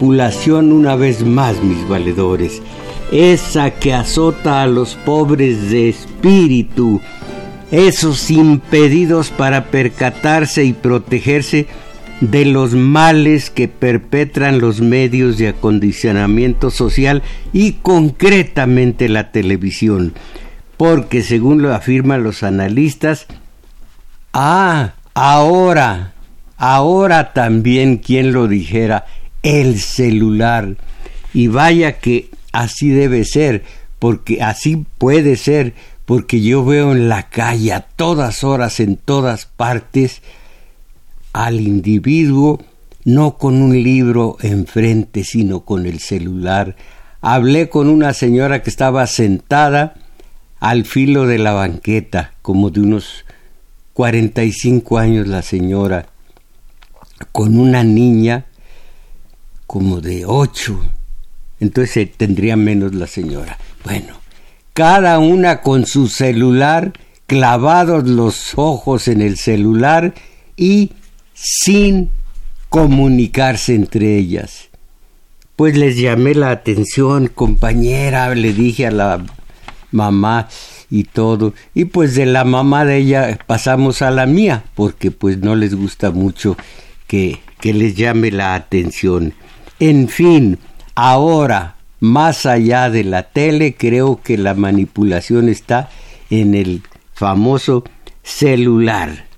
una vez más, mis valedores, esa que azota a los pobres de espíritu, esos impedidos para percatarse y protegerse de los males que perpetran los medios de acondicionamiento social y concretamente la televisión, porque según lo afirman los analistas, ah, ahora, ahora también quien lo dijera, el celular. Y vaya que así debe ser, porque así puede ser, porque yo veo en la calle a todas horas, en todas partes, al individuo no con un libro enfrente, sino con el celular. Hablé con una señora que estaba sentada al filo de la banqueta, como de unos cuarenta y cinco años la señora, con una niña como de ocho. Entonces tendría menos la señora. Bueno, cada una con su celular, clavados los ojos en el celular y sin comunicarse entre ellas. Pues les llamé la atención, compañera, le dije a la mamá y todo. Y pues de la mamá de ella pasamos a la mía, porque pues no les gusta mucho que, que les llame la atención. En fin, ahora, más allá de la tele, creo que la manipulación está en el famoso celular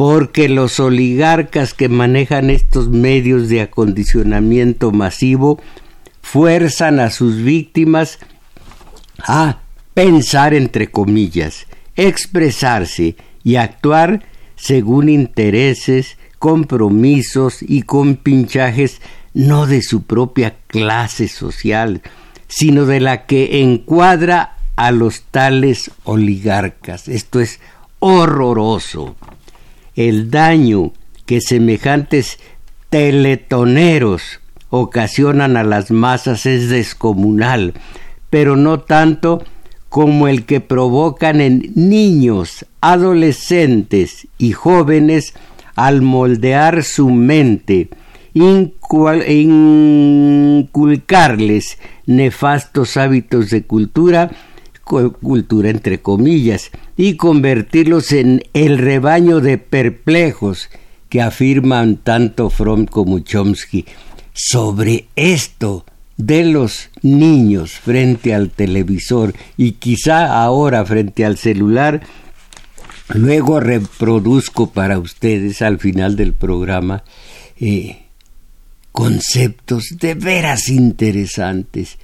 porque los oligarcas que manejan estos medios de acondicionamiento masivo fuerzan a sus víctimas a pensar entre comillas, expresarse y actuar según intereses, compromisos y compinchajes no de su propia clase social, sino de la que encuadra a los tales oligarcas. Esto es horroroso el daño que semejantes teletoneros ocasionan a las masas es descomunal, pero no tanto como el que provocan en niños, adolescentes y jóvenes al moldear su mente, inculcarles nefastos hábitos de cultura cultura entre comillas, y convertirlos en el rebaño de perplejos que afirman tanto Fromm como Chomsky sobre esto de los niños frente al televisor y quizá ahora frente al celular, luego reproduzco para ustedes al final del programa eh, conceptos de veras interesantes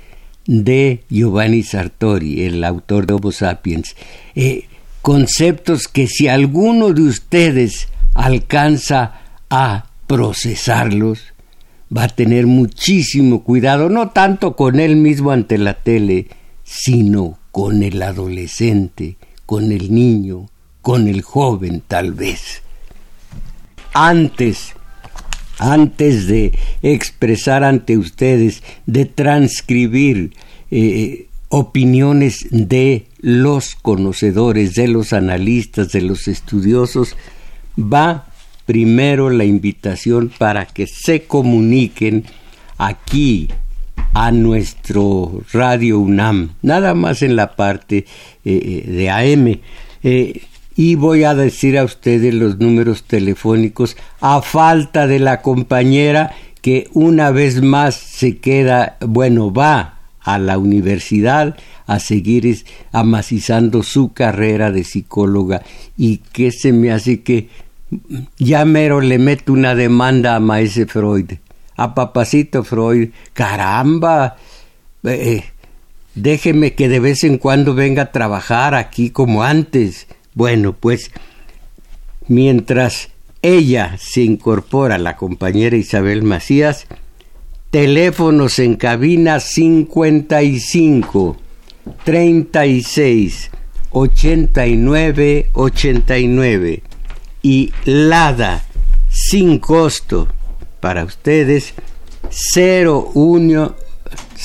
de Giovanni Sartori, el autor de Homo sapiens, eh, conceptos que si alguno de ustedes alcanza a procesarlos, va a tener muchísimo cuidado, no tanto con él mismo ante la tele, sino con el adolescente, con el niño, con el joven tal vez. Antes antes de expresar ante ustedes, de transcribir eh, opiniones de los conocedores, de los analistas, de los estudiosos, va primero la invitación para que se comuniquen aquí a nuestro Radio UNAM, nada más en la parte eh, eh, de AM y voy a decir a ustedes los números telefónicos a falta de la compañera que una vez más se queda, bueno, va a la universidad a seguir amacizando su carrera de psicóloga. Y que se me hace que ya mero le meto una demanda a Maese Freud, a papacito Freud, caramba, eh, déjeme que de vez en cuando venga a trabajar aquí como antes bueno, pues mientras ella se incorpora, la compañera Isabel Macías, teléfonos en cabina 55 36 89 89 y Lada sin costo para ustedes 01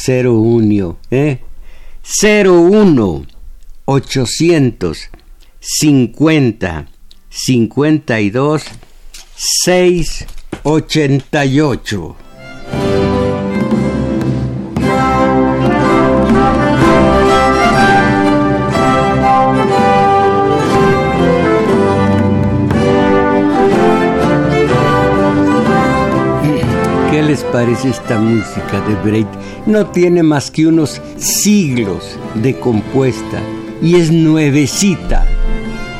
01 ¿eh? 01 800 50 52 6 88. ¿Qué les parece esta música de Break? No tiene más que unos siglos de compuesta y es nuevecita.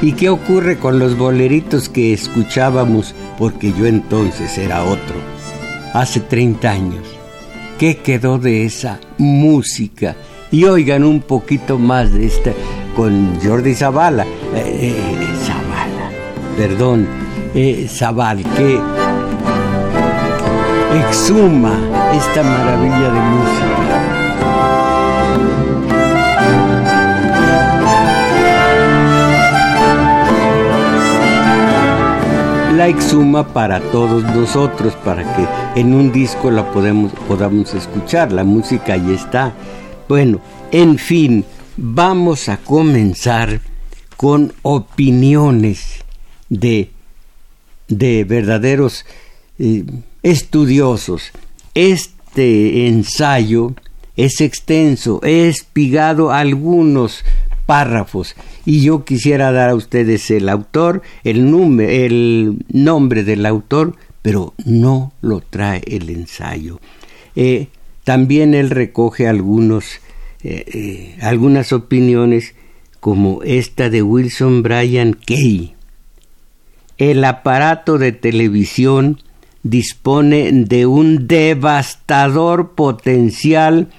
¿Y qué ocurre con los boleritos que escuchábamos? Porque yo entonces era otro, hace 30 años. ¿Qué quedó de esa música? Y oigan un poquito más de esta con Jordi Zavala. Eh, eh, Zavala, perdón, eh, Zaval, que exhuma esta maravilla de música. La exhuma para todos nosotros, para que en un disco la podamos escuchar. La música ahí está. Bueno, en fin, vamos a comenzar con opiniones de, de verdaderos eh, estudiosos. Este ensayo es extenso, he espigado algunos párrafos y yo quisiera dar a ustedes el autor, el, el nombre del autor, pero no lo trae el ensayo. Eh, también él recoge algunos, eh, eh, algunas opiniones como esta de Wilson Bryan Kay. El aparato de televisión dispone de un devastador potencial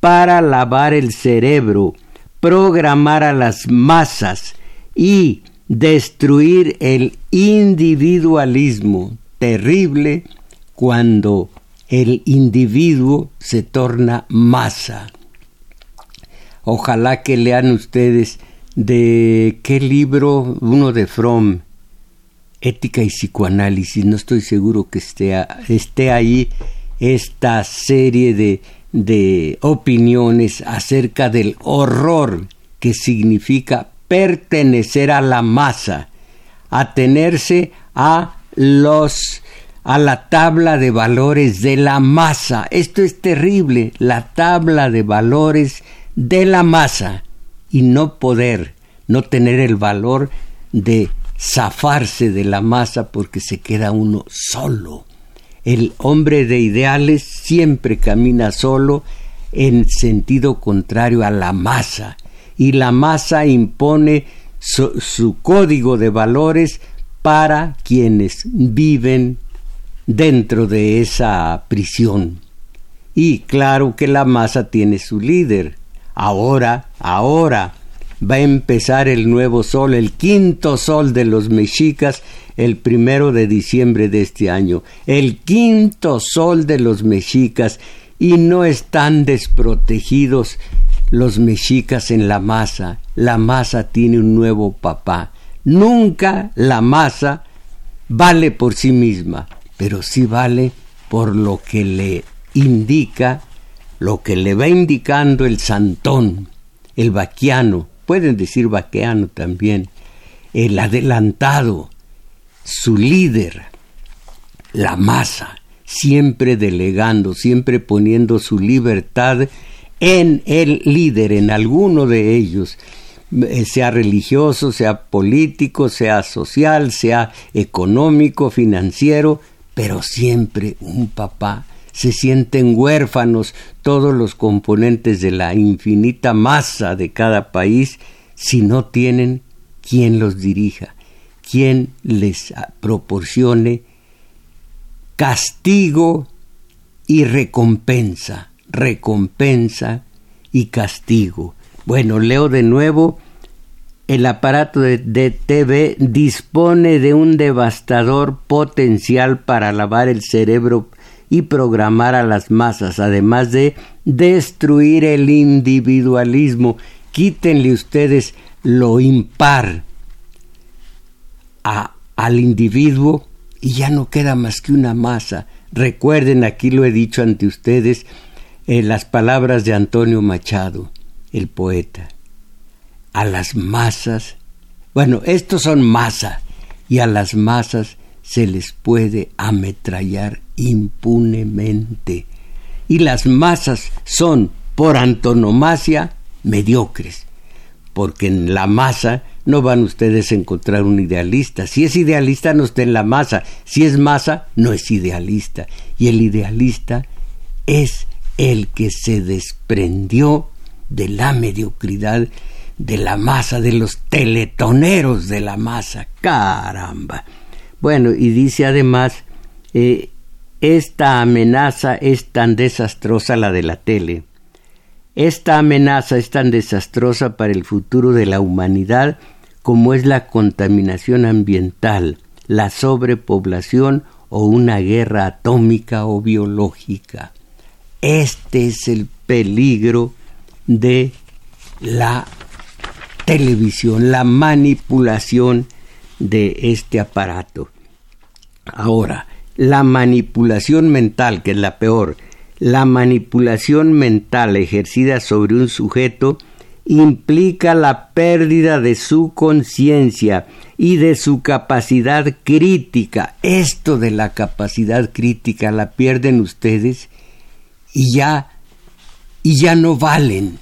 para lavar el cerebro, programar a las masas y destruir el individualismo terrible cuando el individuo se torna masa. Ojalá que lean ustedes de qué libro, uno de Fromm, ética y psicoanálisis. No estoy seguro que esté, esté ahí esta serie de, de opiniones acerca del horror que significa pertenecer a la masa, atenerse a los a la tabla de valores de la masa. Esto es terrible, la tabla de valores de la masa y no poder, no tener el valor de zafarse de la masa porque se queda uno solo. El hombre de ideales siempre camina solo en sentido contrario a la masa y la masa impone su, código de valores para quienes viven dentro de esa prisión. Y claro que la masa tiene su líder. Ahora, ahora, va a empezar el nuevo sol, el quinto sol de los mexicas, el primero de diciembre de este año. El quinto sol de los mexicas y no están desprotegidos los mexicas en la masa. La masa tiene un nuevo papá. Nunca la masa vale por sí misma, pero sí vale por lo que le indica, lo que le va indicando el santón, el vaquiano, pueden decir vaqueano también, el adelantado, su líder, la masa, siempre delegando, siempre poniendo su libertad en el líder, en alguno de ellos, eh, sea religioso, sea político, sea social, sea económico, financiero, pero siempre un papá se sienten huérfanos todos los componentes de la infinita masa de cada país si no tienen quien los dirija, quien les proporcione castigo y recompensa, recompensa y castigo. Bueno, leo de nuevo, el aparato de, de, TV dispone de un devastador potencial para lavar el cerebro y programar a las masas, además de destruir el individualismo. Quítenle ustedes lo impar a, al individuo y ya no queda más que una masa. Recuerden, aquí lo he dicho ante ustedes, eh, las palabras de Antonio Machado, el poeta. A las masas, bueno, estos son masa, y a las masas se les puede ametrallar impunemente. Y las masas son, por antonomasia, mediocres, porque en la masa no van ustedes a encontrar un idealista. Si es idealista, no está en la masa. Si es masa, no es idealista. Y el idealista es el que se desprendió de la mediocridad de la masa, de los teletoneros de la masa. Caramba. Bueno, y dice además, eh, esta amenaza es tan desastrosa la de la tele. Esta amenaza es tan desastrosa para el futuro de la humanidad como es la contaminación ambiental, la sobrepoblación o una guerra atómica o biológica. Este es el peligro de la televisión, la manipulación de este aparato. Ahora, la manipulación mental, que es la peor, la manipulación mental ejercida sobre un sujeto implica la pérdida de su conciencia y de su capacidad crítica. Esto de la capacidad crítica la pierden ustedes y ya y ya no valen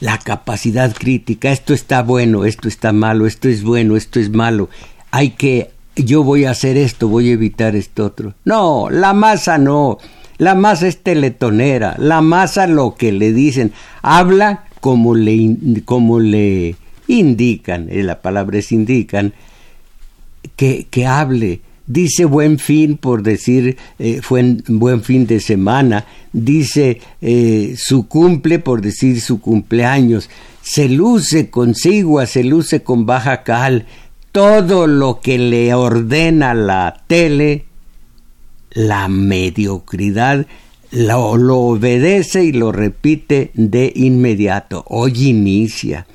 la capacidad crítica. Esto está bueno, esto está malo, esto es bueno, esto es malo. Hay que yo voy a hacer esto, voy a evitar esto otro. No, la masa no. La masa es teletonera. La masa lo que le dicen, habla como le, como le indican, eh, la palabra es indican, que, que hable. Dice buen fin por decir eh, fue buen fin de semana. Dice eh, su cumple por decir su cumpleaños. Se luce consigo, se luce con baja cal. Todo lo que le ordena la tele, la mediocridad lo, lo, obedece y lo repite de inmediato. Hoy inicia.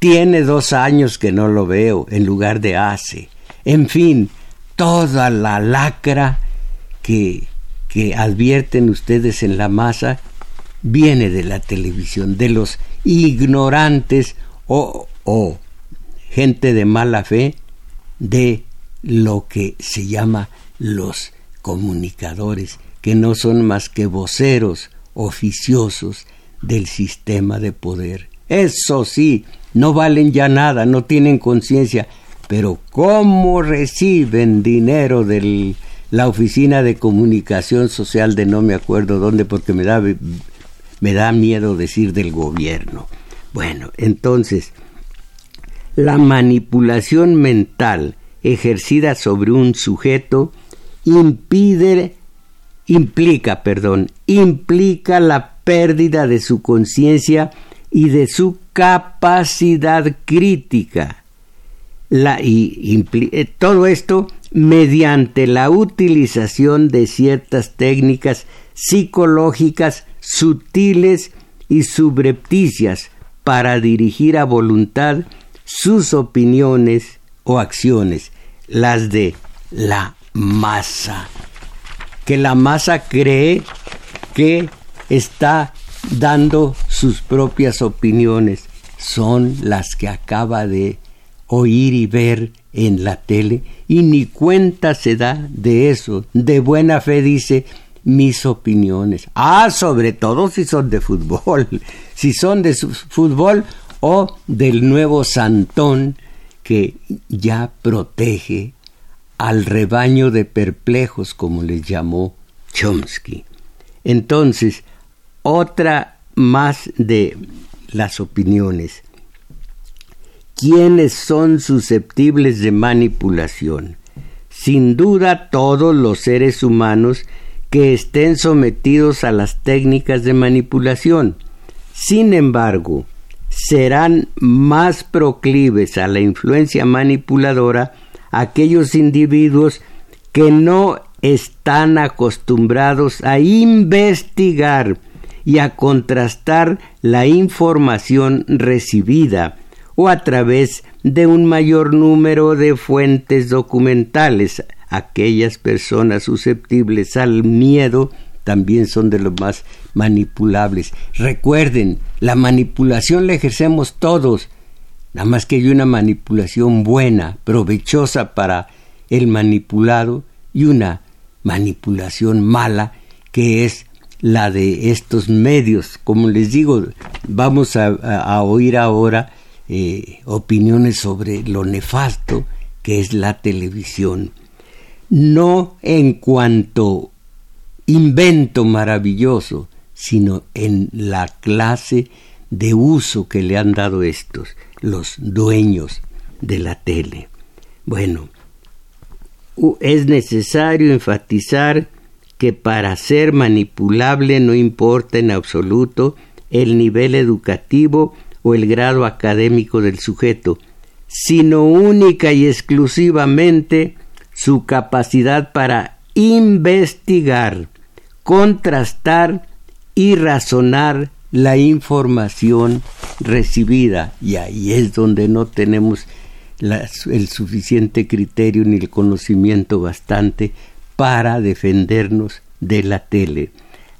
Tiene dos años que no lo veo en lugar de hace. En fin, toda la lacra que, que advierten ustedes en la masa viene de la televisión, de los ignorantes o, o gente de mala fe de lo que se llama los comunicadores que no son más que voceros oficiosos del sistema de poder. Eso sí, no valen ya nada, no tienen conciencia, pero ¿cómo reciben dinero de la oficina de comunicación social de no me acuerdo dónde porque me da, me da miedo decir del gobierno? Bueno, entonces, la manipulación mental ejercida sobre un sujeto impide implica, perdón, implica la pérdida de su conciencia y de su capacidad crítica. La, y, eh, todo esto mediante la utilización de ciertas técnicas psicológicas sutiles y subrepticias para dirigir a voluntad sus opiniones o acciones, las de la masa que la masa cree que está dando sus propias opiniones. Son las que acaba de oír y ver en la tele y ni cuenta se da de eso. De buena fe dice mis opiniones. Ah, sobre todo si son de fútbol. Si son de fútbol o del nuevo santón que ya protege al rebaño de perplejos, como les llamó Chomsky. Entonces, otra más de las opiniones. ¿Quiénes son susceptibles de manipulación? Sin duda todos los seres humanos que estén sometidos a las técnicas de manipulación. Sin embargo, serán más proclives a la influencia manipuladora aquellos individuos que no están acostumbrados a investigar y a contrastar la información recibida o a través de un mayor número de fuentes documentales. Aquellas personas susceptibles al miedo también son de los más manipulables. Recuerden, la manipulación la ejercemos todos, Nada más que hay una manipulación buena, provechosa para el manipulado y una manipulación mala que es la de estos medios. Como les digo, vamos a, oír ahora eh, opiniones sobre lo nefasto que es la televisión. No en cuanto invento maravilloso, sino en la clase de uso que le han dado estos, los dueños de la tele. Bueno, es necesario enfatizar que para ser manipulable no importa en absoluto el nivel educativo o el grado académico del sujeto, sino única y exclusivamente su capacidad para investigar, contrastar y razonar la información recibida. Y ahí es donde no tenemos el suficiente criterio ni el conocimiento bastante para defendernos de la tele.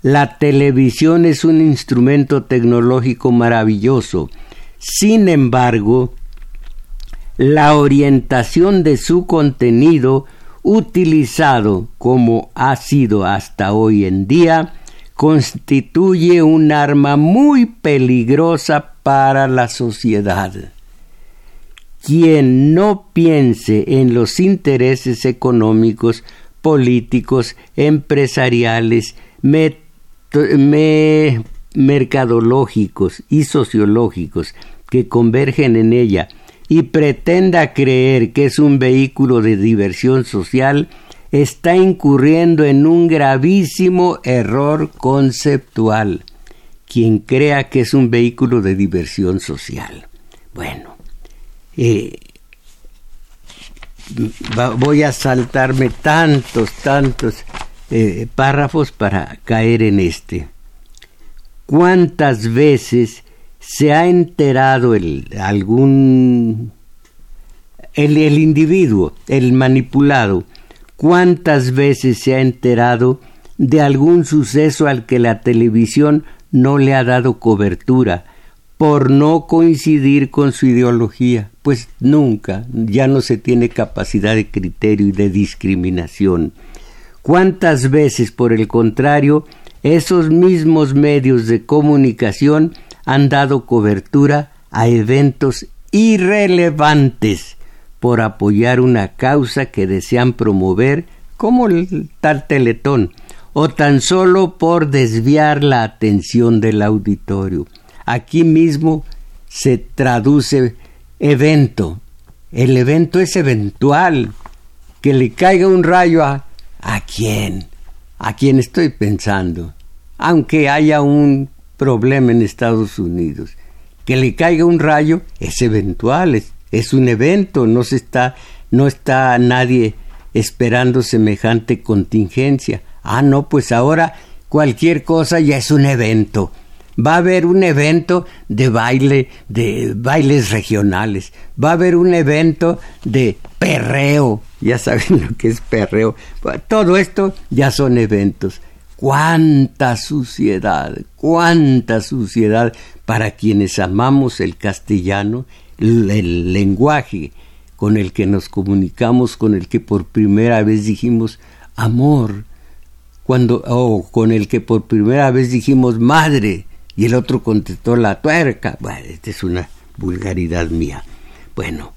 La televisión es un instrumento tecnológico maravilloso. Sin embargo, la orientación de su contenido utilizado como ha sido hasta hoy en día constituye un arma muy peligrosa para la sociedad. Quien no piense en los intereses económicos, políticos, empresariales, mercadológicos y sociológicos que convergen en ella y pretenda creer que es un vehículo de diversión social, está incurriendo en un gravísimo error conceptual. Quien crea que es un vehículo de diversión social. Bueno, eh, voy a saltarme tantos, tantos eh, párrafos para caer en este. ¿Cuántas veces se ha enterado el, algún el, individuo, el manipulado, cuántas veces se ha enterado de algún suceso al que la televisión no le ha dado cobertura, por no coincidir con su ideología, pues nunca, ya no se tiene capacidad de criterio y de discriminación. ¿Cuántas veces, por el contrario, esos mismos medios de comunicación han dado cobertura a eventos irrelevantes por apoyar una causa que desean promover, como el tal Teletón, o tan solo por desviar la atención del auditorio? Aquí mismo se traduce evento. El evento es eventual. Que le caiga un rayo a... ¿A quién? ¿A quién estoy pensando? Aunque haya un problema en Estados Unidos. Que le caiga un rayo es eventual, es, un evento, no se está, no está nadie esperando semejante contingencia. Ah, no, pues ahora cualquier cosa ya es un evento va a haber un evento de baile, de bailes regionales, va a haber un evento de perreo, ya saben lo que es perreo, todo esto ya son eventos. Cuánta suciedad, cuánta suciedad para quienes amamos el castellano, el, lenguaje con el que nos comunicamos, con el que por primera vez dijimos amor, cuando o con el que por primera vez dijimos madre, y el otro contestó la tuerca. Bueno, esta es una vulgaridad mía. Bueno,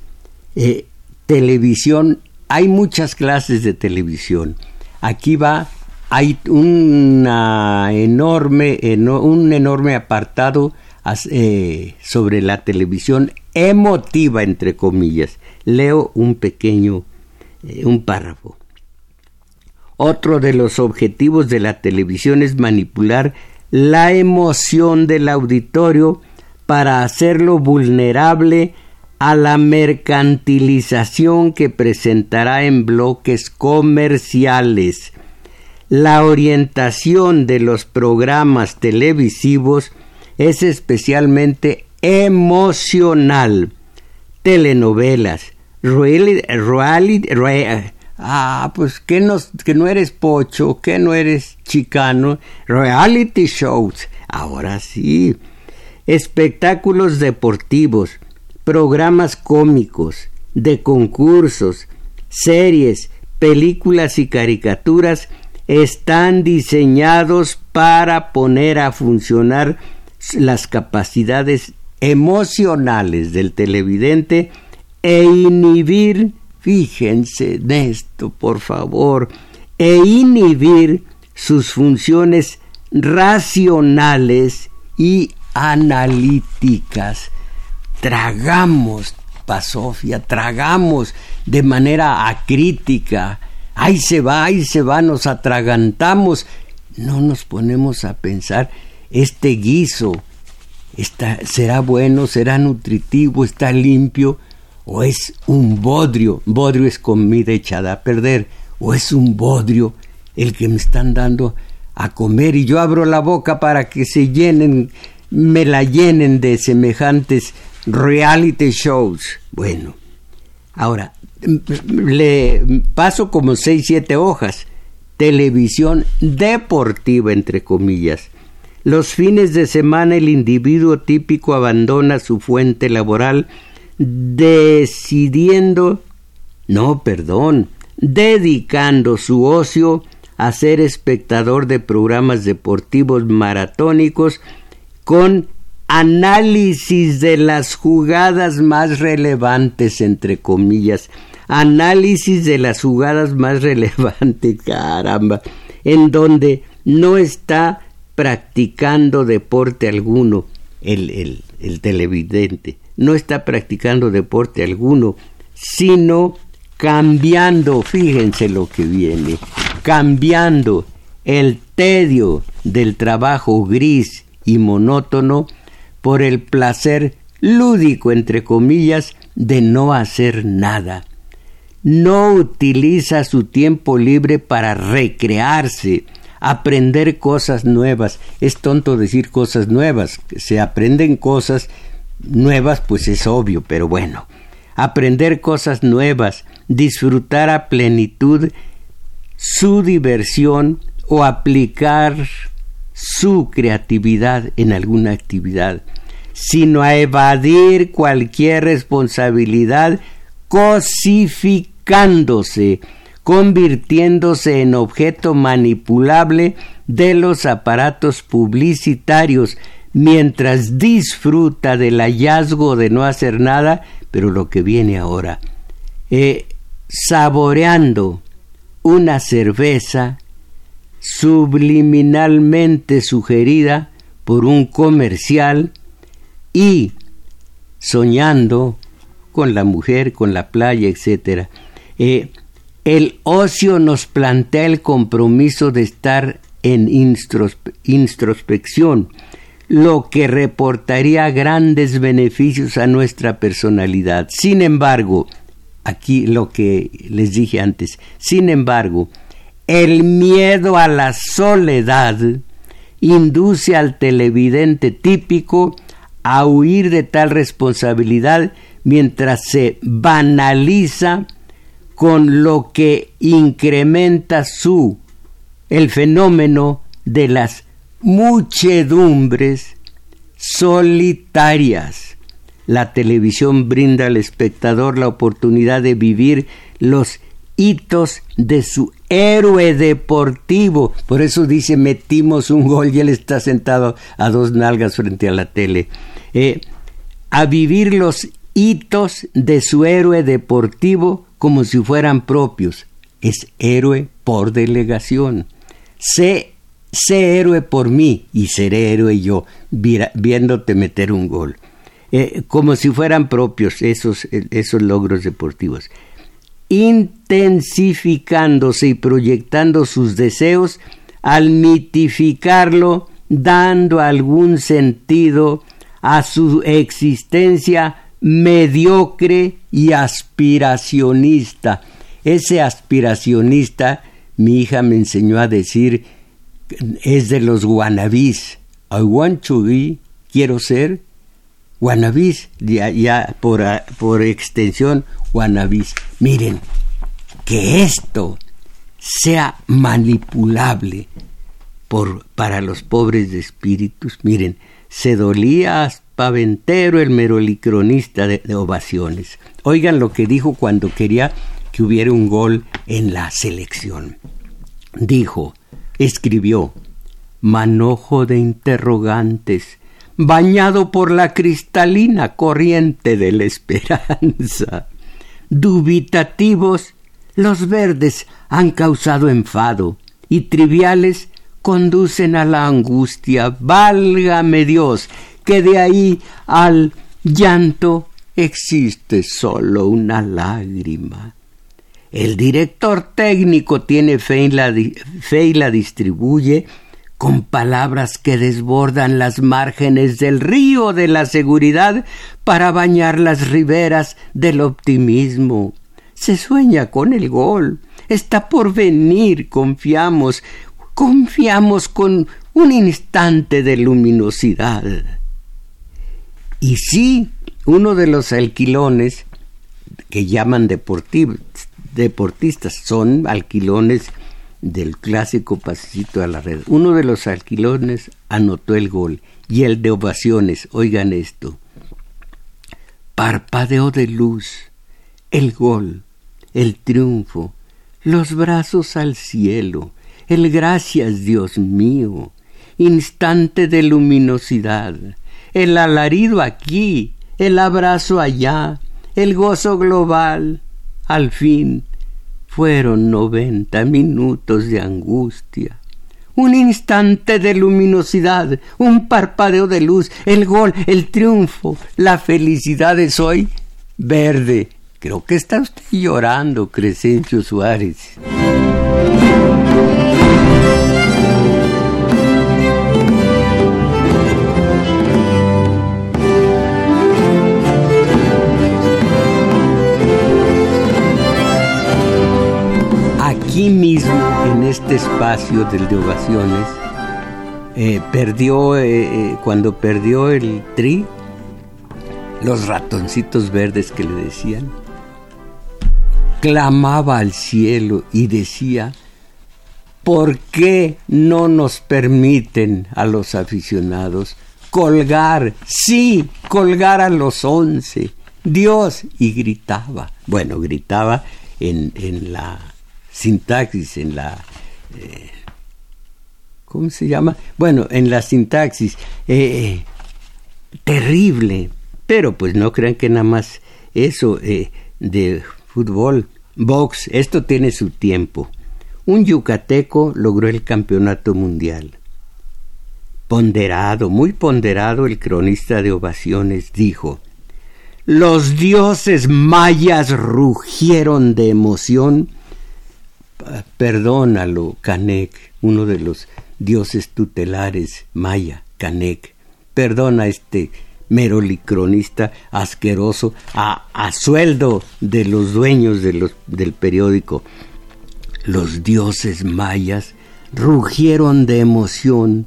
eh, televisión, hay muchas clases de televisión. Aquí va, hay una enorme, un enorme apartado eh, sobre la televisión emotiva, entre comillas. Leo un pequeño, eh, un párrafo. Otro de los objetivos de la televisión es manipular la emoción del auditorio para hacerlo vulnerable a la mercantilización que presentará en bloques comerciales. La orientación de los programas televisivos es especialmente emocional. Telenovelas, reality, Ah, pues que no, que no eres pocho, que no eres chicano. Reality shows. Ahora sí. Espectáculos deportivos, programas cómicos, de concursos, series, películas y caricaturas están diseñados para poner a funcionar las capacidades emocionales del televidente e inhibir, fíjense en esto, por favor, e inhibir sus funciones racionales y analíticas. Tragamos, Pasofia, tragamos de manera acrítica. Ahí se va, ahí se va, nos atragantamos. No nos ponemos a pensar, este guiso está, será bueno, será nutritivo, está limpio, o es un bodrio, bodrio es comida echada a perder, o es un bodrio el que me están dando a comer y yo abro la boca para que se llenen, me la llenen de semejantes reality shows. Bueno, ahora le paso como seis, siete hojas. Televisión deportiva, entre comillas. Los fines de semana el individuo típico abandona su fuente laboral decidiendo, no, perdón, dedicando su ocio a ser espectador de programas deportivos maratónicos con análisis de las jugadas más relevantes, entre comillas, análisis de las jugadas más relevantes, caramba, en donde no está practicando deporte alguno el, el, el televidente, no está practicando deporte alguno, sino cambiando, fíjense lo que viene, cambiando el tedio del trabajo gris y monótono por el placer lúdico, entre comillas, de no hacer nada. No utiliza su tiempo libre para recrearse, aprender cosas nuevas. Es tonto decir cosas nuevas. Se aprenden cosas nuevas, pues es obvio, pero bueno. Aprender cosas nuevas, disfrutar a plenitud su diversión o aplicar su creatividad en alguna actividad, sino a evadir cualquier responsabilidad cosificándose, convirtiéndose en objeto manipulable de los aparatos publicitarios, mientras disfruta del hallazgo de no hacer nada, pero lo que viene ahora, eh, saboreando una cerveza subliminalmente sugerida por un comercial y soñando con la mujer, con la playa, etc. Eh, el ocio nos plantea el compromiso de estar en introspección, lo que reportaría grandes beneficios a nuestra personalidad. Sin embargo, aquí lo que les dije antes, sin embargo, el miedo a la soledad induce al televidente típico a huir de tal responsabilidad mientras se banaliza con lo que incrementa su el fenómeno de las muchedumbres solitarias. La televisión brinda al espectador la oportunidad de vivir los hitos de su héroe deportivo. Por eso dice metimos un gol y él está sentado a dos nalgas frente a la tele. Eh, a vivir los hitos de su héroe deportivo como si fueran propios. Es héroe por delegación. Sé, sé héroe por mí y seré héroe yo, viéndote meter un gol. Eh, como si fueran propios esos, esos logros deportivos intensificándose y proyectando sus deseos al mitificarlo, dando algún sentido a su existencia mediocre y aspiracionista. Ese aspiracionista, mi hija me enseñó a decir, es de los guanabís. I want to be, quiero ser, guanabís, ya, por, por extensión, guanabís. Miren, que esto sea manipulable por, para los pobres de espíritus. Miren, se dolía Paventero, el merolicronista de ovaciones. Oigan lo que dijo cuando quería que hubiera un gol en la selección. Dijo, escribió, manojo de interrogantes, bañado por la cristalina corriente de la esperanza. Dubitativos, los verdes han causado enfado, y triviales conducen a la angustia. Válgame Dios, que de ahí al llanto existe solo una lágrima. El director técnico tiene fe, y la distribuye con palabras que desbordan las márgenes del río de la seguridad para bañar las riberas del optimismo. Se sueña con el gol, está por venir, confiamos, confiamos con un instante de luminosidad. Y sí, uno de los alquilones que llaman deportistas son alquilones del clásico pasecito a la red. Uno de los alquilones anotó el gol y el de ovaciones, oigan esto. Parpadeo de luz, el gol, el triunfo, los brazos al cielo, el gracias Dios mío, instante de luminosidad, el alarido aquí, el abrazo allá, el gozo global, al fin fueron noventa minutos de angustia. Un instante de luminosidad, un parpadeo de luz, el gol, el triunfo, la felicidad es hoy verde. Creo que está usted llorando, Crescencio Suárez. Aquí mismo, en este espacio del de ovaciones, eh, perdió, eh, eh, cuando perdió el tri, los ratoncitos verdes que le decían, clamaba al cielo y decía, ¿por qué no nos permiten a los aficionados colgar, sí, colgar a los once? Dios, y gritaba, bueno, gritaba en, en la sintaxis, en la... Eh, ¿Cómo se llama? Bueno, en la sintaxis. Eh, terrible. Pero pues no crean que nada más eso eh, de fútbol, box, esto tiene su tiempo. Un yucateco logró el campeonato mundial. Ponderado, muy ponderado, el cronista de ovaciones dijo, los dioses mayas rugieron de emoción perdónalo, Canek, uno de los dioses tutelares maya, Canek, perdona a este merolicronista asqueroso a, a, sueldo de los dueños de los, del periódico. Los dioses mayas rugieron de emoción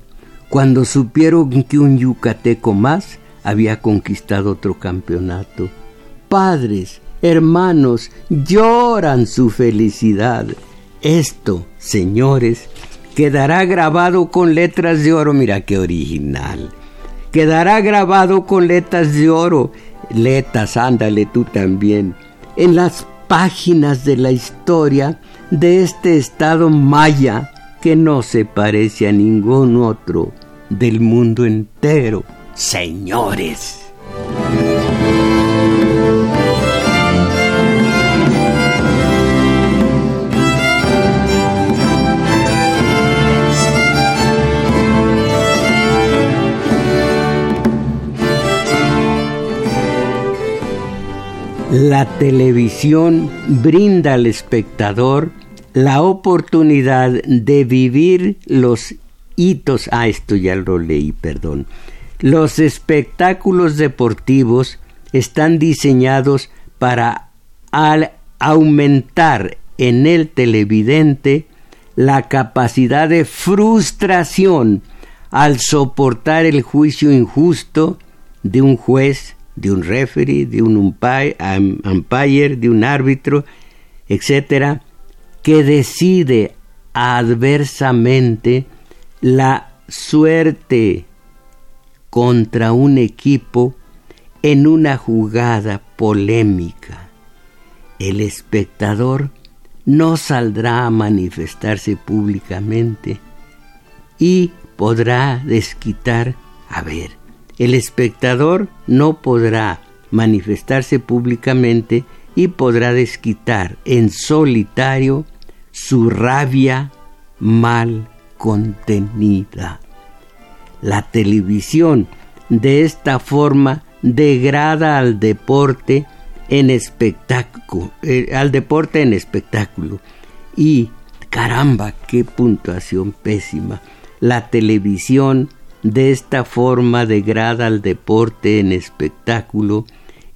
cuando supieron que un yucateco más había conquistado otro campeonato. Padres, hermanos, lloran su felicidad esto, señores, quedará grabado con letras de oro. Mira qué original. Quedará grabado con letras de oro. Letras, ándale tú también. En las páginas de la historia de este estado maya que no se parece a ningún otro del mundo entero. Señores. La televisión brinda al espectador la oportunidad de vivir los hitos, ah, esto ya lo leí, perdón. Los espectáculos deportivos están diseñados para al aumentar en el televidente la capacidad de frustración al soportar el juicio injusto de un juez de un referee, de un umpire, de un árbitro, etcétera, que decide adversamente la suerte contra un equipo en una jugada polémica. el espectador no saldrá a manifestarse públicamente y podrá desquitar, a ver, el espectador no podrá manifestarse públicamente y podrá desquitar en solitario su rabia mal contenida. La televisión de esta forma degrada al deporte en espectáculo, eh, al deporte en espectáculo. Y caramba, qué puntuación pésima. La televisión de esta forma degrada al deporte en espectáculo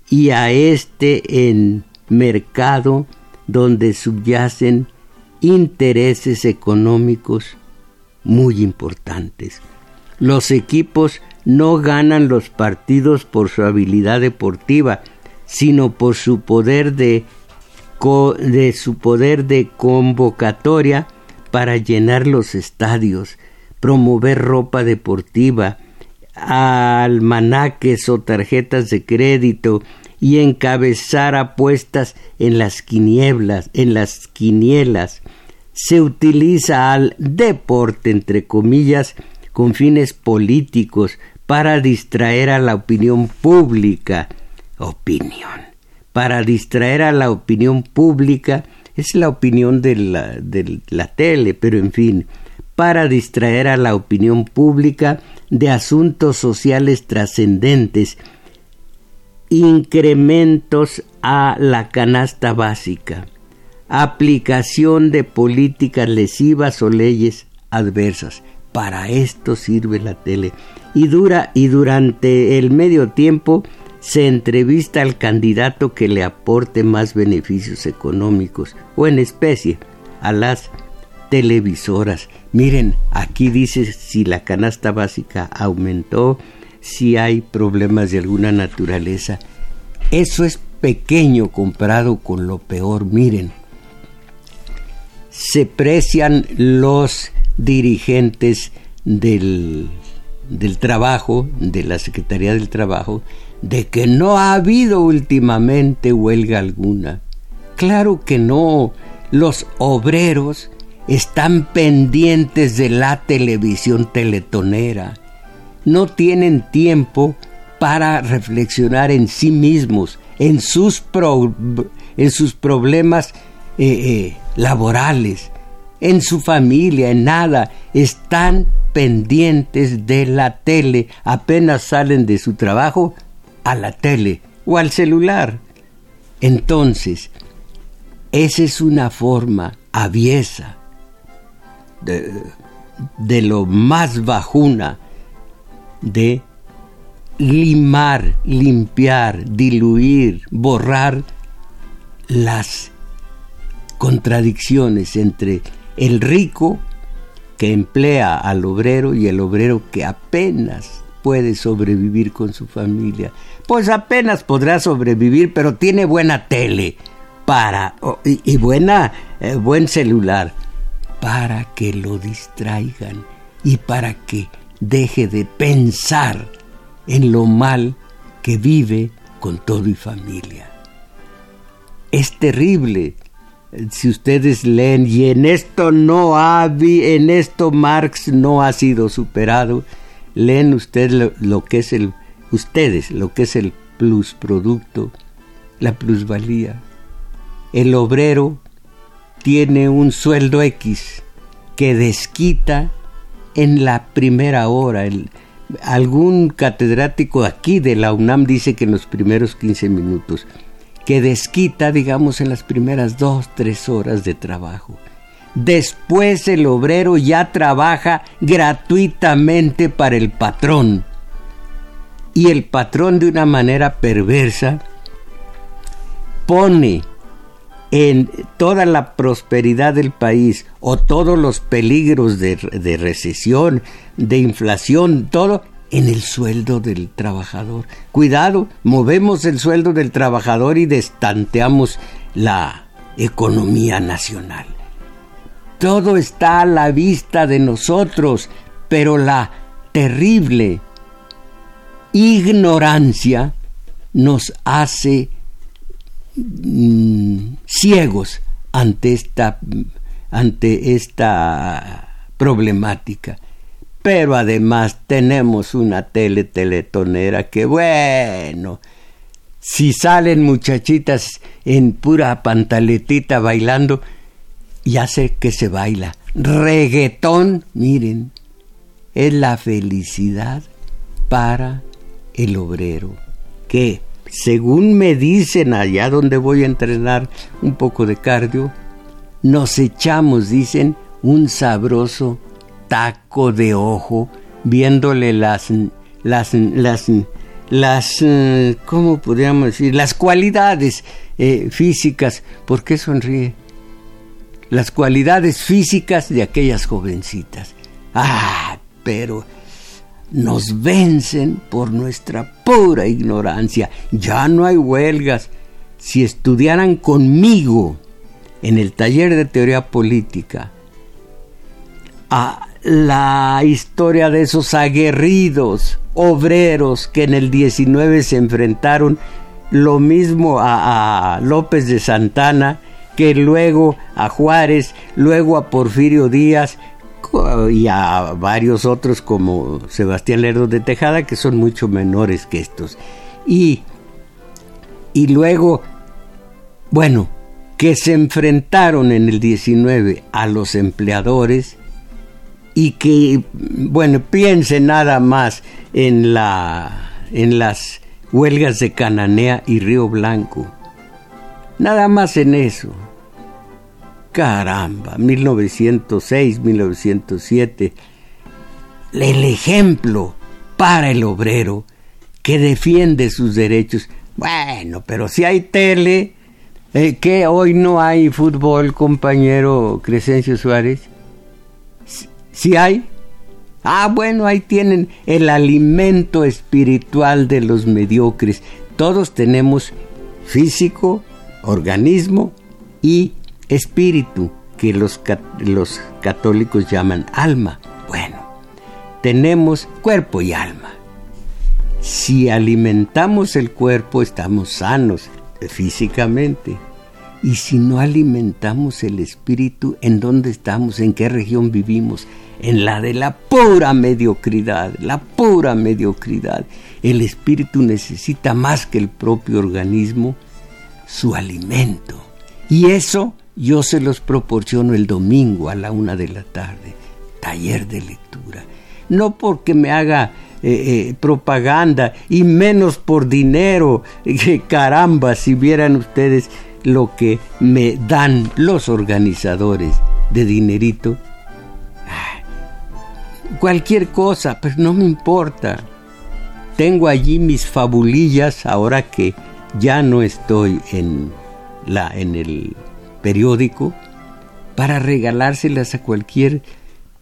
y a este en mercado donde subyacen intereses económicos muy importantes. Los equipos no ganan los partidos por su habilidad deportiva, sino por su poder de, de su poder de convocatoria para llenar los estadios, promover ropa deportiva, almanaques o tarjetas de crédito y encabezar apuestas en las en las quinielas. Se utiliza al deporte entre comillas con fines políticos para distraer a la opinión pública. Opinión. Para distraer a la opinión pública es la opinión de la, de la tele, pero en fin, para distraer a la opinión pública de asuntos sociales trascendentes incrementos a la canasta básica, aplicación de políticas lesivas o leyes adversas. Para esto sirve la tele. Y dura y durante el medio tiempo se entrevista al candidato que le aporte más beneficios económicos o en especie a las televisoras. Miren, aquí dice si la canasta básica aumentó, si hay problemas de alguna naturaleza. Eso es pequeño comparado con lo peor. Miren, se precian los dirigentes del, del trabajo, de la Secretaría del Trabajo, de que no ha habido últimamente huelga alguna. Claro que no. Los obreros están pendientes de la televisión teletonera no tienen tiempo para reflexionar en sí mismos, en sus, en sus problemas eh, eh, laborales, en su familia, en nada. Están pendientes de la tele, apenas salen de su trabajo a la tele o al celular. Entonces, esa es una forma aviesa de, de lo más bajuna de limar, limpiar, diluir, borrar las contradicciones entre el rico que emplea al obrero y el obrero que apenas puede sobrevivir con su familia. Pues apenas podrá sobrevivir, pero tiene buena tele para y, buena eh, buen celular para que lo distraigan y para que deje de pensar en lo mal que vive con todo y familia. Es terrible si ustedes leen y en esto no ha en esto Marx no ha sido superado, leen ustedes lo, que es el ustedes lo que es el plusproducto, la plusvalía. El obrero tiene un sueldo X que desquita en la primera hora. algún catedrático aquí de la UNAM dice que en los primeros 15 minutos, que desquita, digamos, en las primeras dos, tres horas de trabajo. Después el obrero ya trabaja gratuitamente para el patrón. Y el patrón de una manera perversa pone en toda la prosperidad del país o todos los peligros de, recesión, de inflación, todo en el sueldo del trabajador. Cuidado, movemos el sueldo del trabajador y destanteamos la economía nacional. Todo está a la vista de nosotros, pero la terrible ignorancia nos hace mm, ciegos ante esta, ante esta problemática. Pero además tenemos una tele teletonera que bueno, si salen muchachitas en pura pantaletita bailando, ya sé que se baila. Reggaetón, miren, es la felicidad para el obrero, que según me dicen allá donde voy a entrenar un poco de cardio, nos echamos, dicen, un sabroso taco de ojo viéndole las las las las eh, cómo podríamos decir las cualidades eh, físicas. ¿por qué sonríe? las cualidades físicas de aquellas jovencitas. Ah pero nos vencen por nuestra pura ignorancia. Ya no hay huelgas. Si estudiaran conmigo en el taller de teoría política a la historia de esos aguerridos obreros que en el 19 se enfrentaron lo mismo a, López de Santana que luego a Juárez, luego a Porfirio Díaz y a varios otros como Sebastián Lerdo de Tejada que son mucho menores que estos. Y, y luego, bueno, que se enfrentaron en el 19 a los empleadores, y que, bueno, piense nada más en, la, en las huelgas de Cananea y Río Blanco. Nada más en eso. Caramba, 1906, 1907. El ejemplo para el obrero que defiende sus derechos. Bueno, pero si hay tele, eh, que hoy no hay fútbol, compañero Crescencio Suárez. Si hay? Ah, bueno, ahí tienen el alimento espiritual de los mediocres. Todos tenemos físico, organismo y espíritu, que los, los católicos llaman alma. Bueno, tenemos cuerpo y alma. Si alimentamos el cuerpo, estamos sanos físicamente. Y si no alimentamos el espíritu, ¿en dónde estamos? ¿En qué región vivimos? En la de la pura mediocridad, la pura mediocridad. El espíritu necesita más que el propio organismo su alimento. Y eso yo se los proporciono el domingo a la una de la tarde, taller de lectura. No porque me haga eh, eh, propaganda y menos por dinero. caramba, si vieran ustedes lo que me dan los organizadores de dinerito. Cualquier cosa, pero no me importa. Tengo allí mis fabulillas ahora que ya no estoy en, la, en el periódico para regalárselas a cualquier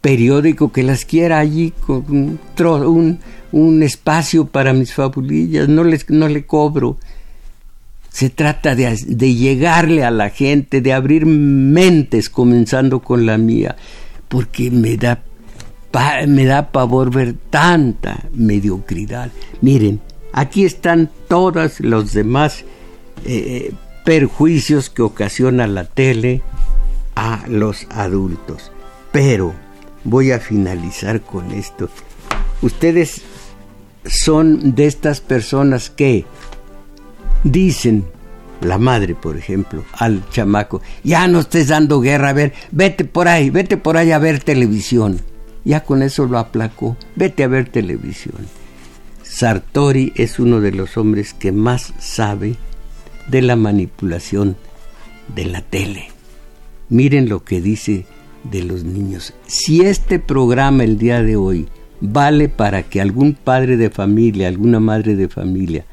periódico que las quiera allí con un, un, espacio para mis fabulillas. No, les, no le cobro se trata de, llegarle a la gente, de abrir mentes, comenzando con la mía, porque me da, me da pavor ver tanta mediocridad. Miren, aquí están todos los demás eh, perjuicios que ocasiona la tele a los adultos. Pero voy a finalizar con esto. Ustedes son de estas personas que dicen la madre, por ejemplo, al chamaco, ya no estés dando guerra, a ver, vete por ahí, vete por ahí a ver televisión. Ya con eso lo aplacó, vete a ver televisión. Sartori es uno de los hombres que más sabe de la manipulación de la tele. Miren lo que dice de los niños. Si este programa el día de hoy vale para que algún padre de familia, alguna madre de familia,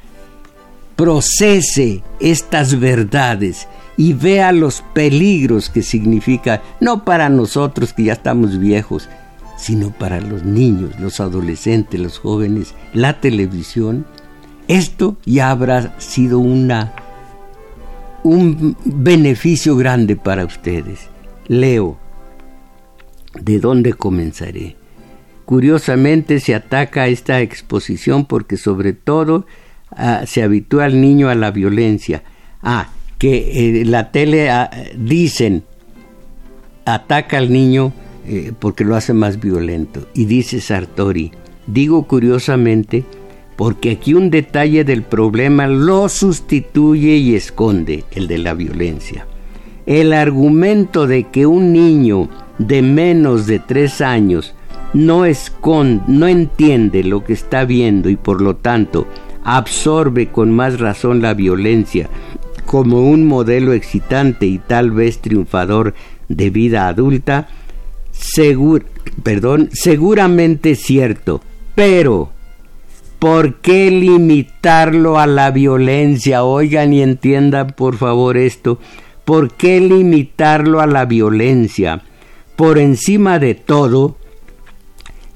procese estas verdades y vea los peligros que significa, no para nosotros que ya estamos viejos, sino para los niños, los adolescentes, los jóvenes, la televisión, esto ya habrá sido una un beneficio grande para ustedes. Leo, ¿de dónde comenzaré? Curiosamente se ataca esta exposición porque sobre todo Ah, se habitúa al niño a la violencia. Ah, que eh, la tele ah, dicen ataca al niño eh, porque lo hace más violento. Y dice Sartori, digo curiosamente, porque aquí un detalle del problema lo sustituye y esconde, el de la violencia. El argumento de que un niño de menos de tres años no, esconde, no entiende lo que está viendo y por lo tanto absorbe con más razón la violencia como un modelo excitante y tal vez triunfador de vida adulta, perdón, seguramente cierto, pero ¿por qué limitarlo a la violencia? Oigan y entiendan por favor esto. ¿Por qué limitarlo a la violencia? Por encima de todo,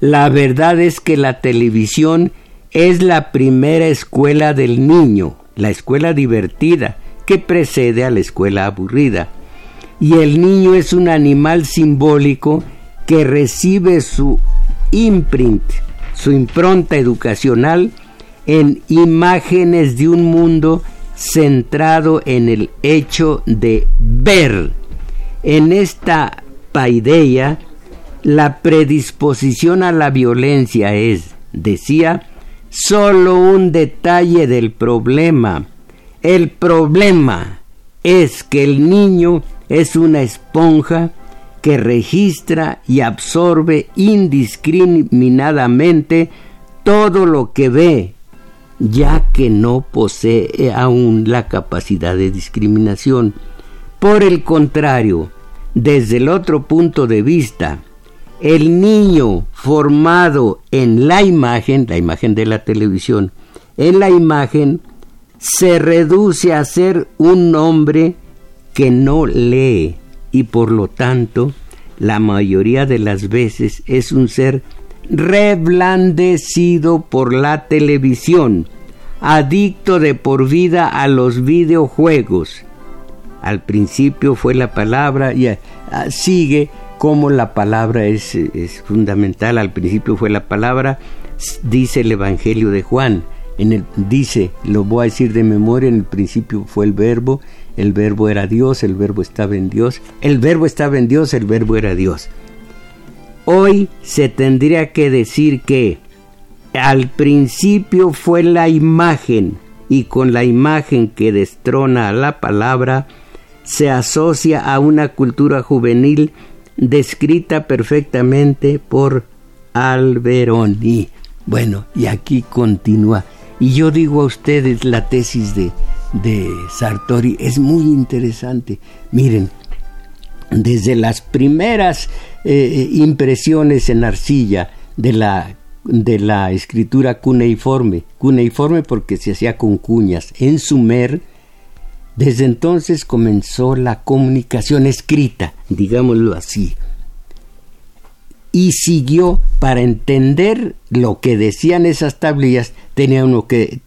la verdad es que la televisión es la primera escuela del niño, la escuela divertida, que precede a la escuela aburrida. Y el niño es un animal simbólico que recibe su imprint, su impronta educacional en imágenes de un mundo centrado en el hecho de ver. En esta paideia, la predisposición a la violencia es, decía, solo un detalle del problema. El problema es que el niño es una esponja que registra y absorbe indiscriminadamente todo lo que ve, ya que no posee aún la capacidad de discriminación. Por el contrario, desde el otro punto de vista, el niño formado en la imagen, la imagen de la televisión, en la imagen, se reduce a ser un hombre que no lee y por lo tanto la mayoría de las veces es un ser reblandecido por la televisión, adicto de por vida a los videojuegos. Al principio fue la palabra y ah, sigue como la palabra es, es fundamental. Al principio fue la palabra, dice el Evangelio de Juan. En el, dice, lo voy a decir de memoria, en el principio fue el verbo, el verbo era Dios, el verbo estaba en Dios, el verbo estaba en Dios, el verbo era Dios. Hoy se tendría que decir que al principio fue la imagen y con la imagen que destrona a la palabra se asocia a una cultura juvenil descrita perfectamente por Alberoni. Bueno, y aquí continúa. Y yo digo a ustedes la tesis de, de Sartori es muy interesante. Miren, desde las primeras eh, impresiones en arcilla de la, de la escritura cuneiforme, cuneiforme porque se hacía con cuñas, en Sumer, desde entonces comenzó la comunicación escrita, digámoslo así, y siguió para entender lo que decían esas tablillas, tenía uno que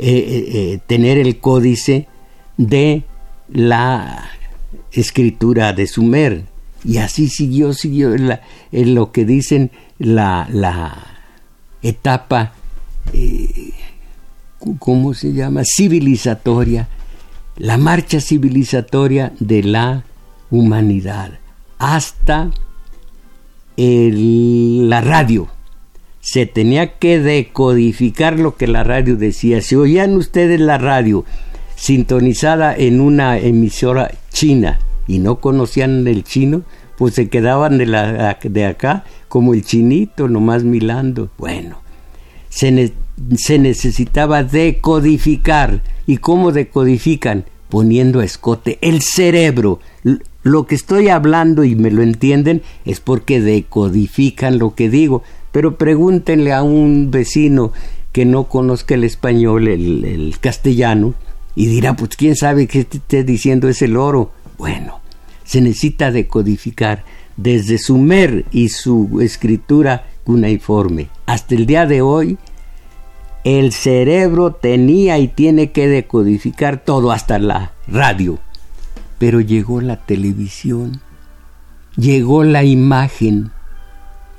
eh, eh, eh, tener el códice de la escritura de Sumer. Y así siguió, siguió en lo que dicen la, la etapa, ¿cómo se llama? Civilizatoria, la marcha civilizatoria de la humanidad, hasta la radio se tenía que decodificar lo que la radio decía. Si oían ustedes la radio sintonizada en una emisora china y no conocían el chino, pues se quedaban de, la, de acá como el chinito, nomás milando. Bueno, se, se necesitaba decodificar. ¿Y cómo decodifican? Poniendo a escote el cerebro. Lo que estoy hablando y me lo entienden es porque decodifican lo que digo. Pero pregúntenle a un vecino que no conozca el español, el, castellano, y dirá, pues quién sabe qué esté diciendo es el oro. Bueno, se necesita decodificar desde Sumer y su escritura cuneiforme hasta el día de hoy, el cerebro tenía y tiene que decodificar todo hasta la radio. Pero llegó la televisión, llegó la imagen,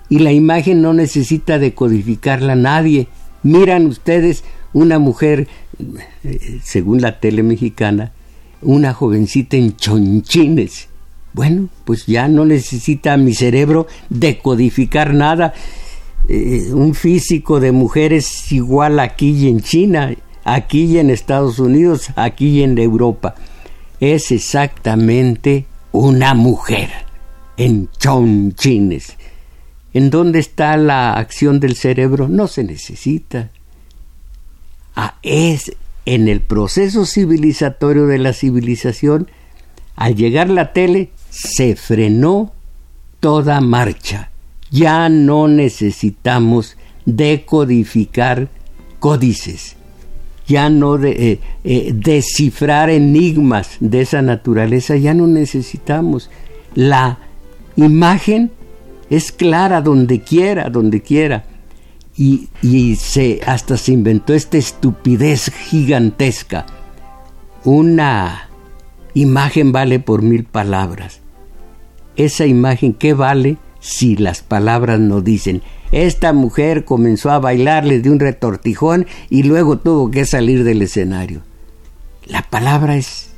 y la imagen no necesita decodificarla nadie. Miran ustedes una mujer, eh, según la tele mexicana, una jovencita en chonchines. Bueno, pues ya no necesita mi cerebro decodificar nada. Eh, un físico de mujeres igual aquí y en China, aquí y en Estados Unidos, aquí y en Europa. Es exactamente una mujer en chonchines. ¿En dónde está la acción del cerebro? No se necesita. Ah, es en el proceso civilizatorio de la civilización, al llegar la tele, se frenó toda marcha. Ya no necesitamos decodificar códices, ya no eh, eh, descifrar enigmas de esa naturaleza, ya no necesitamos. La imagen es clara donde quiera, donde quiera. Y, y se, hasta se inventó esta estupidez gigantesca. Una imagen vale por mil palabras. Esa imagen, ¿qué vale si las palabras no dicen? Esta mujer comenzó a bailarle de un retortijón y luego tuvo que salir del escenario. La palabra es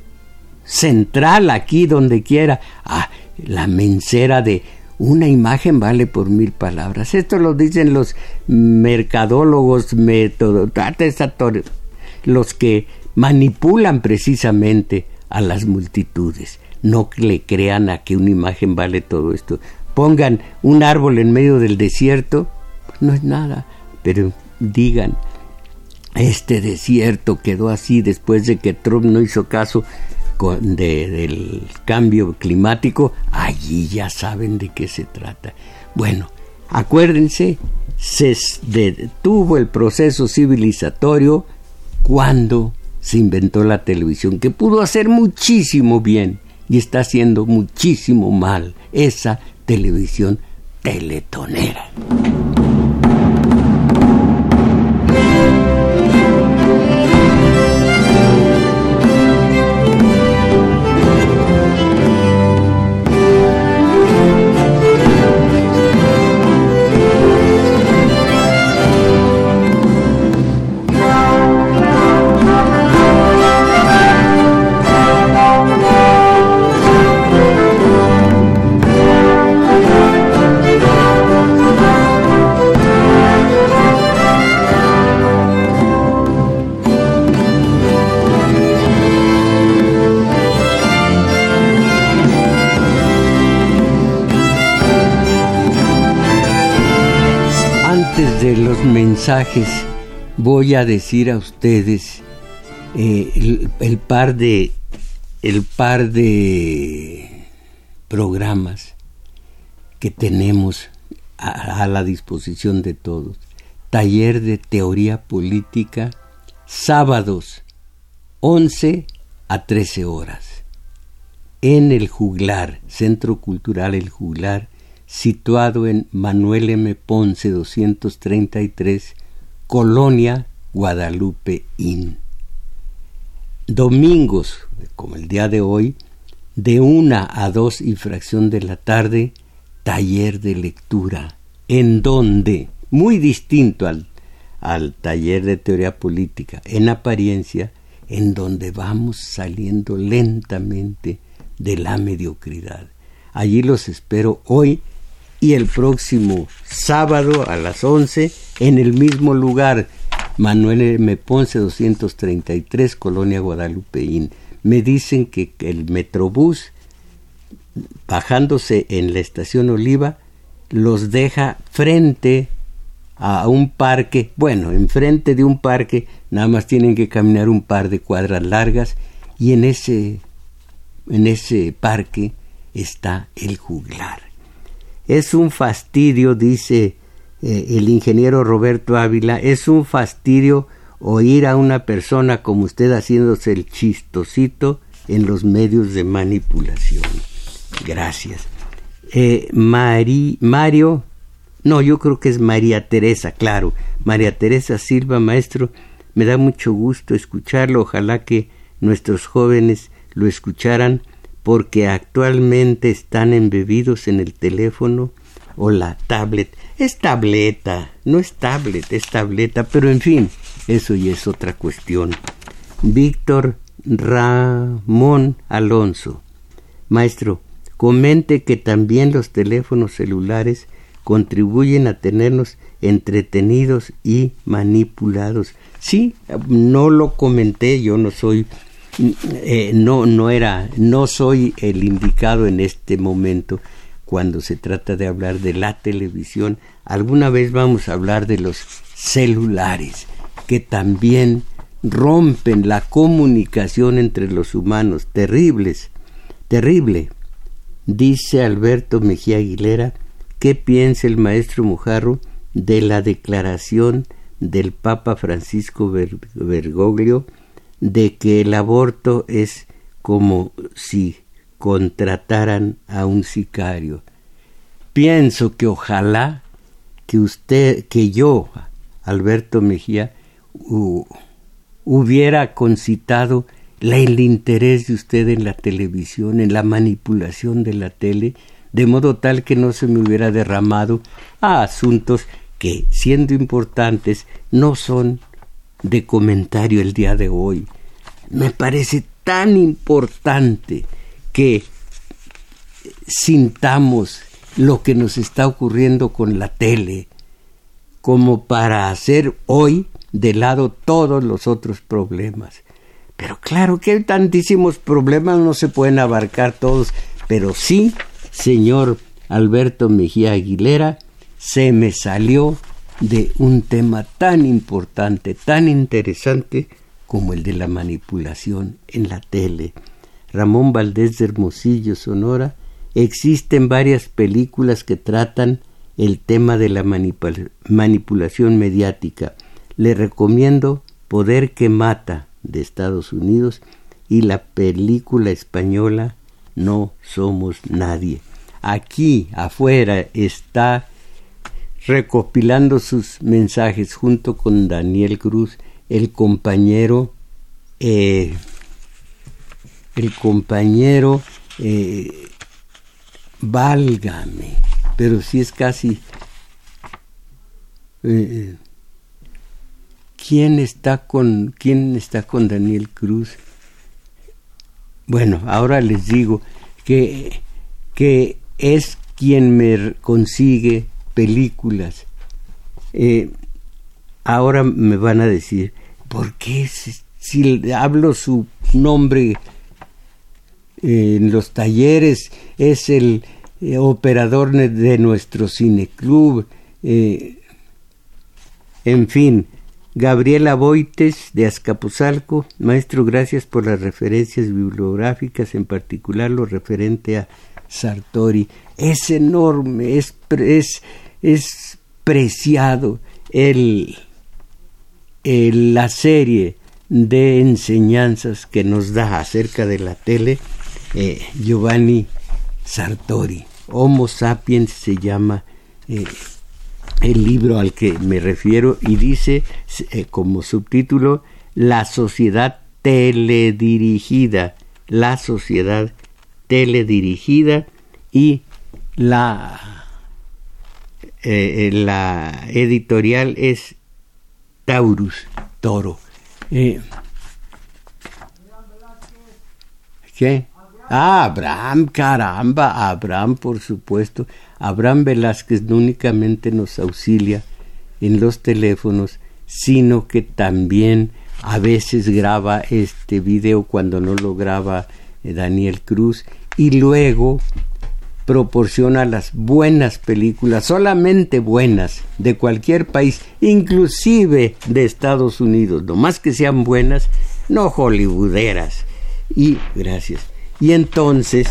central aquí donde quiera. Ah, la mensera de una imagen vale por mil palabras. Esto lo dicen los mercadólogos, los que manipulan precisamente a las multitudes. No le crean a que una imagen vale todo esto. Pongan un árbol en medio del desierto, pues no es nada, pero digan, este desierto quedó así después de que Trump no hizo caso del cambio climático, allí ya saben de qué se trata. Bueno, acuérdense, se detuvo el proceso civilizatorio cuando se inventó la televisión, que pudo hacer muchísimo bien y está haciendo muchísimo mal esa televisión teletonera. Mensajes voy a decir a ustedes eh, el, par de el par de programas que tenemos a, a la disposición de todos. Taller de teoría política, sábados 11 a 13 horas. En el Juglar, Centro Cultural El Juglar, situado en Manuel M. Ponce 233, Colonia Guadalupe Inn. Domingos, como el día de hoy, de una a dos y fracción de la tarde, taller de lectura, en donde, muy distinto al, al taller de teoría política, en apariencia, en donde vamos saliendo lentamente de la mediocridad. Allí los espero hoy y el próximo sábado a las 11 en el mismo lugar, Manuel M. Ponce 233, Colonia Guadalupeín. Me dicen que el Metrobús, bajándose en la estación Oliva, los deja frente a un parque, bueno, enfrente de un parque, nada más tienen que caminar un par de cuadras largas y en ese en ese parque está el juglar. Es un fastidio, dice eh, el ingeniero Roberto Ávila, es un fastidio oír a una persona como usted haciéndose el chistosito en los medios de manipulación. Gracias. Eh, Mario, no, yo creo que es María Teresa, claro. María Teresa Silva, maestro, me da mucho gusto escucharlo. Ojalá que nuestros jóvenes lo escucharan porque actualmente están embebidos en el teléfono o la tablet. Es tableta, no es tablet, es tableta, pero en fin, eso ya es otra cuestión. Víctor Ramón Alonso. Maestro, comente que también los teléfonos celulares contribuyen a tenernos entretenidos y manipulados. Sí, no lo comenté, yo no soy eh, no no era no soy el indicado en este momento cuando se trata de hablar de la televisión. Alguna vez vamos a hablar de los celulares que también rompen la comunicación entre los humanos, terribles, terrible. Dice Alberto Mejía Aguilera, ¿qué piensa el maestro Mujarro de la declaración del Papa Francisco Bergoglio de que el aborto es como si contrataran a un sicario? Pienso que ojalá que usted, que yo, Alberto Mejía, hubiera concitado el interés de usted en la televisión, en la manipulación de la tele, de modo tal que no se me hubiera derramado a asuntos que, siendo importantes, no son de comentario el día de hoy. Me parece tan importante que sintamos lo que nos está ocurriendo con la tele, como para hacer hoy de lado todos los otros problemas. Pero claro que hay tantísimos problemas, no se pueden abarcar todos, pero sí, señor Alberto Mejía Aguilera, se me salió de un tema tan importante, tan interesante como el de la manipulación en la tele. Ramón Valdés de Hermosillo, Sonora, existen varias películas que tratan el tema de la manipulación mediática. Le recomiendo Poder que Mata de Estados Unidos y la película española No Somos Nadie. Aquí afuera está recopilando sus mensajes junto con Daniel Cruz, el compañero, eh, el compañero, eh, válgame, pero si es casi... Eh, ¿Quién está con quién está con Daniel Cruz? Bueno, ahora les digo que, que es quien me consigue películas. Eh, ahora me van a decir, ¿por qué si, hablo su nombre en los talleres es el eh, operador de nuestro cineclub? Eh, en fin, Gabriela Boites de Azcapotzalco, maestro, gracias por las referencias bibliográficas, en particular lo referente a Sartori. Es enorme, es, es, es preciado el, la serie de enseñanzas que nos da acerca de la tele eh, Giovanni Sartori. Homo sapiens se llama eh, el libro al que me refiero y dice eh, como subtítulo La sociedad teledirigida, la sociedad teledirigida y la, eh, eh, la editorial es Taurus, Toro. ¿Qué? Ah, Abraham, caramba, Abraham, por supuesto. Abraham Velázquez no únicamente nos auxilia en los teléfonos, sino que también a veces graba este video cuando no lo graba eh, Daniel Cruz y luego proporciona las buenas películas, solamente buenas, de cualquier país, inclusive de Estados Unidos, no más que sean buenas, no hollywooderas. Y gracias. Y entonces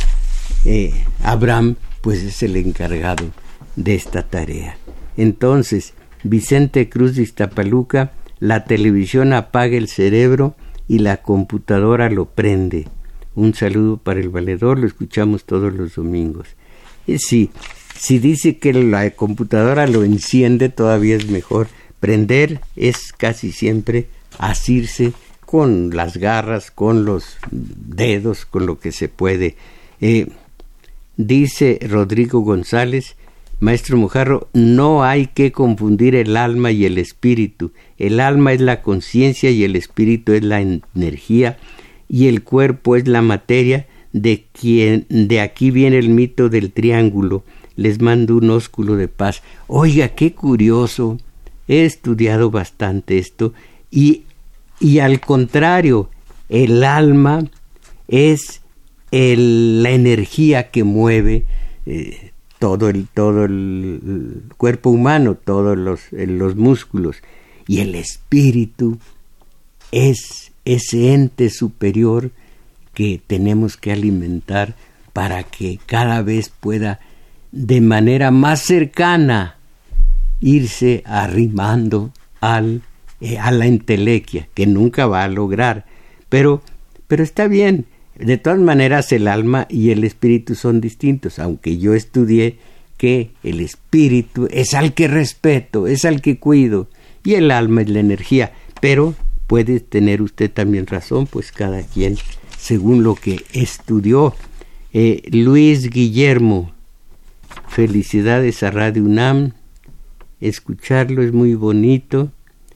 eh, Abraham pues es el encargado de esta tarea. Entonces, Vicente Cruz de Iztapaluca, la televisión apaga el cerebro y la computadora lo prende. Un saludo para el valedor, lo escuchamos todos los domingos. Y sí, si dice que la computadora lo enciende, todavía es mejor. Prender es casi siempre asirse con las garras, con los dedos, con lo que se puede. Eh, Dice Rodrigo González, Maestro Mujarro, no hay que confundir el alma y el espíritu. El alma es la conciencia y el espíritu es la energía y el cuerpo es la materia de quien de aquí viene el mito del triángulo. Les mando un ósculo de paz. Oiga, qué curioso. He estudiado bastante esto y, y al contrario, el alma es el, la energía que mueve eh, todo, el, todo el, cuerpo humano, todos los, los músculos. Y el espíritu es ese ente superior que tenemos que alimentar para que cada vez pueda de manera más cercana irse arrimando al, eh, a la entelequia, que nunca va a lograr. Pero, pero está bien, de todas maneras el alma y el espíritu son distintos, aunque yo estudié que el espíritu es al que respeto, es al que cuido, y el alma es la energía, pero puede tener usted también razón, pues cada quien según lo que estudió. Eh, Luis Guillermo, felicidades a Radio UNAM, escucharlo es muy bonito,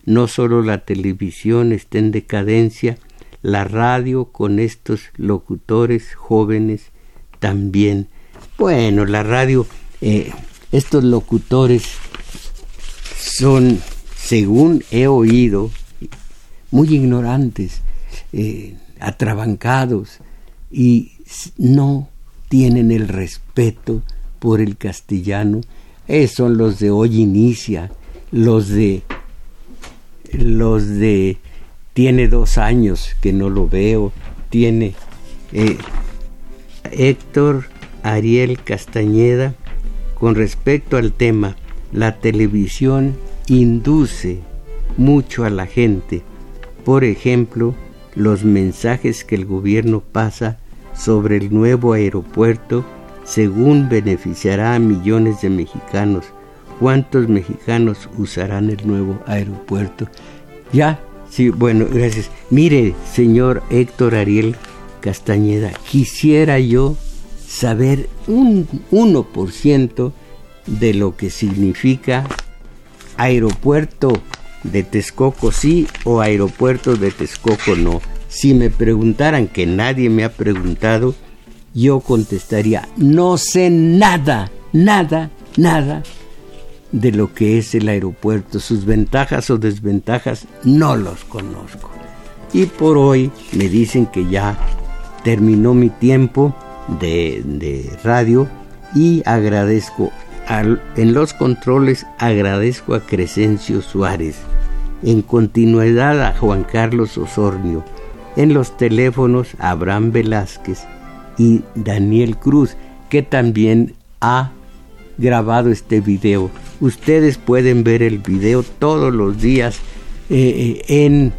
no solo la televisión está en decadencia, la radio con estos locutores jóvenes también. Bueno, la radio, eh, estos locutores son, según he oído, muy ignorantes. Eh, atrabancados y no tienen el respeto por el castellano. Esos son los de hoy inicia, los de los de tiene dos años que no lo veo, tiene eh, Héctor Ariel Castañeda con respecto al tema, la televisión induce mucho a la gente. Por ejemplo, los mensajes que el gobierno pasa sobre el nuevo aeropuerto según beneficiará a millones de mexicanos. ¿Cuántos mexicanos usarán el nuevo aeropuerto? Ya, sí, bueno, gracias. Mire, señor Héctor Ariel Castañeda, quisiera yo saber un 1% de lo que significa aeropuerto de Texcoco sí o aeropuerto de Texcoco no. Si me preguntaran que nadie me ha preguntado, yo contestaría, no sé nada, nada, nada de lo que es el aeropuerto. Sus ventajas o desventajas no los conozco. Y por hoy me dicen que ya terminó mi tiempo de, de radio y agradezco en los controles agradezco a Crescencio Suárez en continuidad a Juan Carlos Osornio, en los teléfonos a Abraham Velázquez y Daniel Cruz, que también ha grabado este video. Ustedes pueden ver el video todos los días eh, eh, en,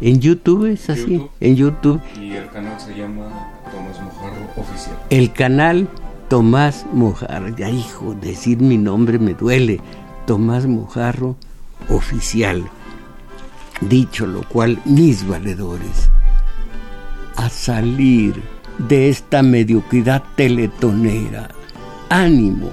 en YouTube, ¿es así? En YouTube. Y el canal se llama Tomás Mojarro Oficial. El canal Tomás Mojarro, ya hijo, decir mi nombre me duele. Tomás Mojarro Oficial. Dicho lo cual, mis valedores, a salir de esta mediocridad teletonera, ánimo,